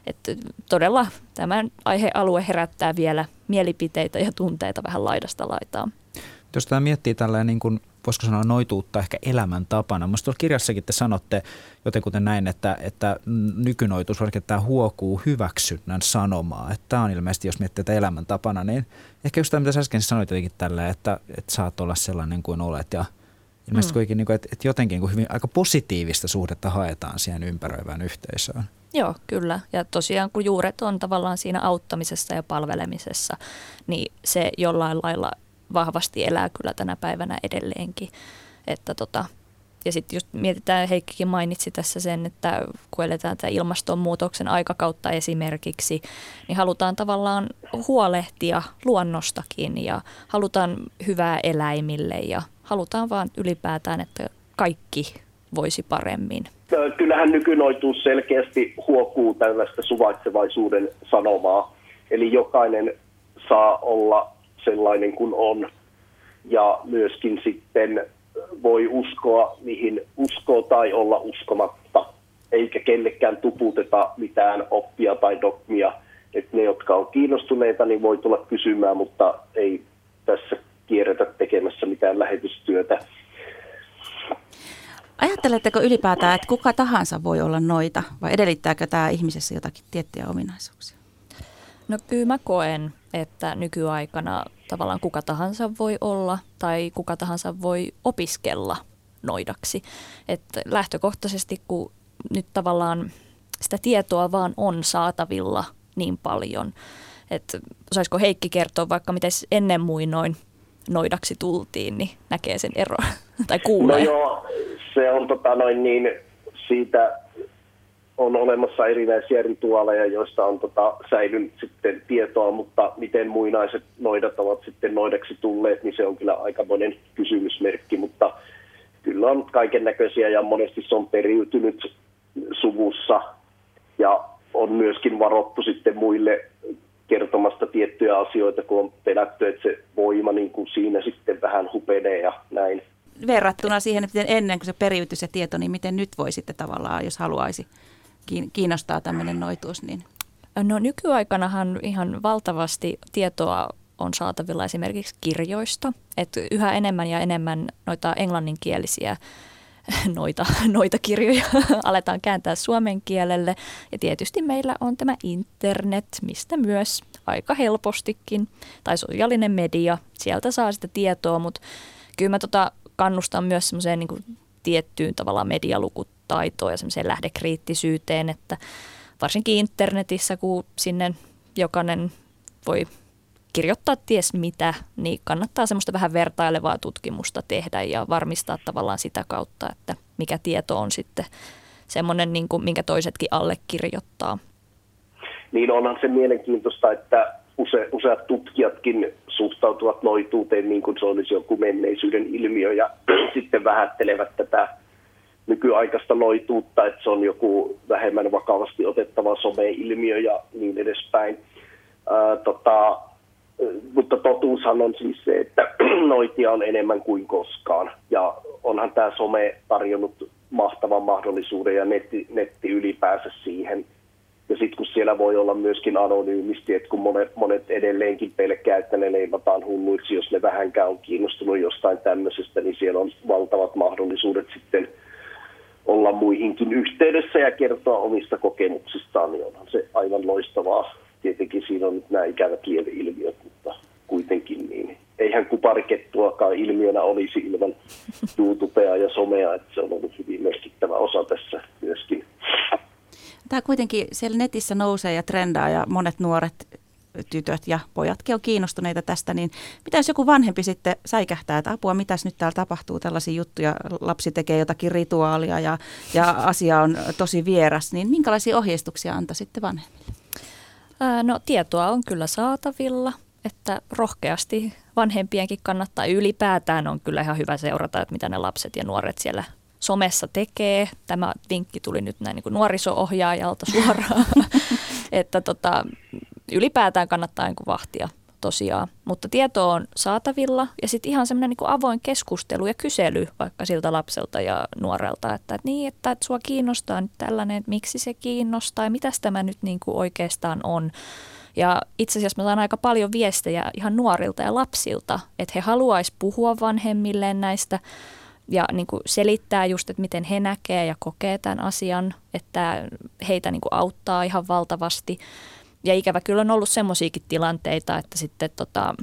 että todella tämä aihealue herättää vielä mielipiteitä ja tunteita vähän laidasta laitaan. Jos tämä miettii tällä niin kuin voisiko sanoa noituutta ehkä elämäntapana. Minusta tuolla kirjassakin te sanotte jotenkuten näin, että, että nykynoituus, vaikka tämä huokuu hyväksynnän sanomaa. Että tämä on ilmeisesti, jos miettii tätä elämäntapana, niin ehkä just tämä, mitä sä äsken sanoit jotenkin tällä, että, että saat olla sellainen kuin olet ja ilmeisesti mm. kuitenkin, niin kuin, että, että jotenkin kuin hyvin aika positiivista suhdetta haetaan siihen ympäröivään yhteisöön. Joo, kyllä. Ja tosiaan kun juuret on tavallaan siinä auttamisessa ja palvelemisessa, niin se jollain lailla vahvasti elää kyllä tänä päivänä edelleenkin. Että tota, ja sitten just mietitään, Heikkikin mainitsi tässä sen, että kun eletään tätä ilmastonmuutoksen aikakautta esimerkiksi, niin halutaan tavallaan huolehtia luonnostakin ja halutaan hyvää eläimille ja halutaan vaan ylipäätään, että kaikki voisi paremmin. Kyllähän nykynoituus selkeästi huokuu tällaista suvaitsevaisuuden sanomaa. Eli jokainen saa olla sellainen kuin on. Ja myöskin sitten voi uskoa, mihin uskoo tai olla uskomatta, eikä kellekään tuputeta mitään oppia tai dogmia. Että ne, jotka on kiinnostuneita, niin voi tulla kysymään, mutta ei tässä kierretä tekemässä mitään lähetystyötä. Ajatteletteko ylipäätään, että kuka tahansa voi olla noita vai edellyttääkö tämä ihmisessä jotakin tiettyjä ominaisuuksia? No kyllä mä koen, että nykyaikana tavallaan kuka tahansa voi olla tai kuka tahansa voi opiskella noidaksi. Että lähtökohtaisesti, kun nyt tavallaan sitä tietoa vaan on saatavilla niin paljon, että osaisiko Heikki kertoa vaikka miten ennen muinoin noidaksi tultiin, niin näkee sen eron [laughs] tai kuulee. No joo, se on tota noin niin siitä on olemassa erinäisiä rituaaleja, joista on tota, säilynyt sitten tietoa, mutta miten muinaiset noidat ovat sitten noidaksi tulleet, niin se on kyllä aikamoinen kysymysmerkki, mutta kyllä on kaiken näköisiä ja monesti se on periytynyt suvussa ja on myöskin varottu sitten muille kertomasta tiettyjä asioita, kun on pelätty, että se voima niin kuin siinä sitten vähän hupenee ja näin. Verrattuna siihen, että miten ennen kuin se periytyi se tieto, niin miten nyt voi sitten tavallaan, jos haluaisi kiinnostaa tämmöinen noituus? Niin? No nykyaikanahan ihan valtavasti tietoa on saatavilla esimerkiksi kirjoista, että yhä enemmän ja enemmän noita englanninkielisiä [laughs] noita, noita kirjoja [laughs] aletaan kääntää suomen kielelle. Ja tietysti meillä on tämä internet, mistä myös aika helpostikin, tai sosiaalinen media, sieltä saa sitä tietoa, mutta kyllä mä tota kannustan myös semmoiseen niin tiettyyn tavallaan medialukut taitoa ja semmoiseen lähdekriittisyyteen, että varsinkin internetissä, kun sinne jokainen voi kirjoittaa ties mitä, niin kannattaa semmoista vähän vertailevaa tutkimusta tehdä ja varmistaa tavallaan sitä kautta, että mikä tieto on sitten semmoinen, niin kuin, minkä toisetkin allekirjoittaa. Niin onhan se mielenkiintoista, että use, useat tutkijatkin suhtautuvat noituuteen niin kuin se olisi joku menneisyyden ilmiö ja [clears throat] sitten vähättelevät tätä nykyaikaista noituutta, että se on joku vähemmän vakavasti otettava some-ilmiö ja niin edespäin. Ää, tota, mutta totuushan on siis se, että [clears throat] noitia on enemmän kuin koskaan. Ja onhan tämä some tarjonnut mahtavan mahdollisuuden ja netti, netti ylipäänsä siihen. Ja sitten kun siellä voi olla myöskin anonyymisti, että kun monet, monet edelleenkin pelkää, että ne leimataan hulluiksi, jos ne vähänkään on kiinnostunut jostain tämmöisestä, niin siellä on valtavat mahdollisuudet sitten olla muihinkin yhteydessä ja kertoa omista kokemuksistaan, niin onhan se aivan loistavaa tietenkin siinä on nämä ikävät lieveilmiöt, mutta kuitenkin niin. Eihän kuparikettuakaan ilmiönä olisi ilman [laughs] YouTubea ja somea, että se on ollut hyvin merkittävä osa tässä myöskin. Tämä kuitenkin siellä netissä nousee ja trendaa ja monet nuoret tytöt ja pojatkin on kiinnostuneita tästä, niin mitä jos joku vanhempi sitten säikähtää, että apua, mitäs nyt täällä tapahtuu, tällaisia juttuja, lapsi tekee jotakin rituaalia ja, ja asia on tosi vieras, niin minkälaisia ohjeistuksia antaa sitten vanhemmille? No tietoa on kyllä saatavilla, että rohkeasti vanhempienkin kannattaa ylipäätään on kyllä ihan hyvä seurata, että mitä ne lapset ja nuoret siellä somessa tekee. Tämä vinkki tuli nyt näin niin kuin nuoriso-ohjaajalta suoraan, [laughs] että tota, ylipäätään kannattaa niin kuin vahtia tosiaan. Mutta tieto on saatavilla ja sitten ihan semmoinen niin avoin keskustelu ja kysely vaikka siltä lapselta ja nuorelta, että, että niin, että, että sua kiinnostaa nyt tällainen, että miksi se kiinnostaa ja mitä tämä nyt niin kuin oikeastaan on. Ja itse asiassa mä saan aika paljon viestejä ihan nuorilta ja lapsilta, että he haluaisi puhua vanhemmilleen näistä ja niin kuin selittää just, että miten he näkee ja kokee tämän asian, että heitä niin kuin auttaa ihan valtavasti. Ja ikävä kyllä on ollut semmoisiakin tilanteita, että sitten tota,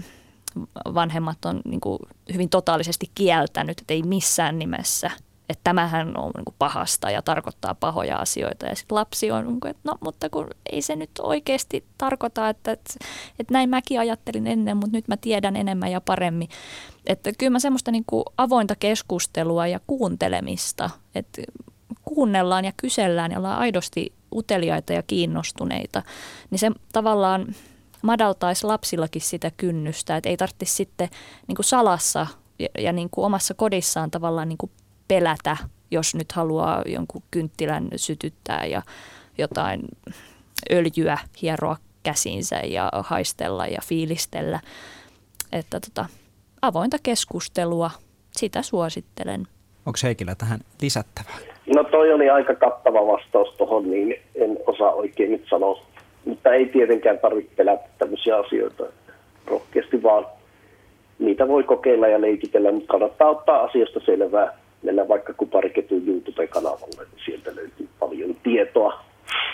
vanhemmat on niin kuin hyvin totaalisesti kieltänyt, että ei missään nimessä, että tämähän on niin kuin pahasta ja tarkoittaa pahoja asioita. Ja sitten lapsi on, niin kuin, että no, mutta kun ei se nyt oikeasti tarkoita, että, että, että näin mäkin ajattelin ennen, mutta nyt mä tiedän enemmän ja paremmin. Että kyllä mä semmoista niin kuin avointa keskustelua ja kuuntelemista, että kuunnellaan ja kysellään ja ollaan aidosti uteliaita ja kiinnostuneita, niin se tavallaan madaltaisi lapsillakin sitä kynnystä, että ei tarvitsisi sitten niin kuin salassa ja, ja niin kuin omassa kodissaan tavallaan niin kuin pelätä, jos nyt haluaa jonkun kynttilän sytyttää ja jotain öljyä hieroa käsinsä ja haistella ja fiilistellä. Että tota, avointa keskustelua, sitä suosittelen. Onko Heikillä tähän lisättävää? No toi oli aika kattava vastaus tuohon, niin en osaa oikein nyt sanoa. Mutta ei tietenkään tarvitse pelätä tämmöisiä asioita. Rohkeasti vaan niitä voi kokeilla ja leikitellä, mutta kannattaa ottaa asiasta selvää. Mennä vaikka Kupariketun YouTube-kanavalle, niin sieltä löytyy paljon tietoa.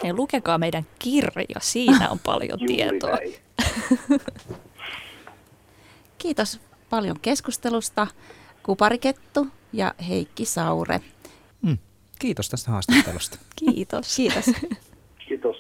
Ja lukekaa meidän kirja, siinä on paljon [laughs] tietoa. [laughs] Kiitos paljon keskustelusta. Kuparikettu ja Heikki Saure. Mm. Kiitos tästä haastattelusta. [laughs] Kiitos. Kiitos.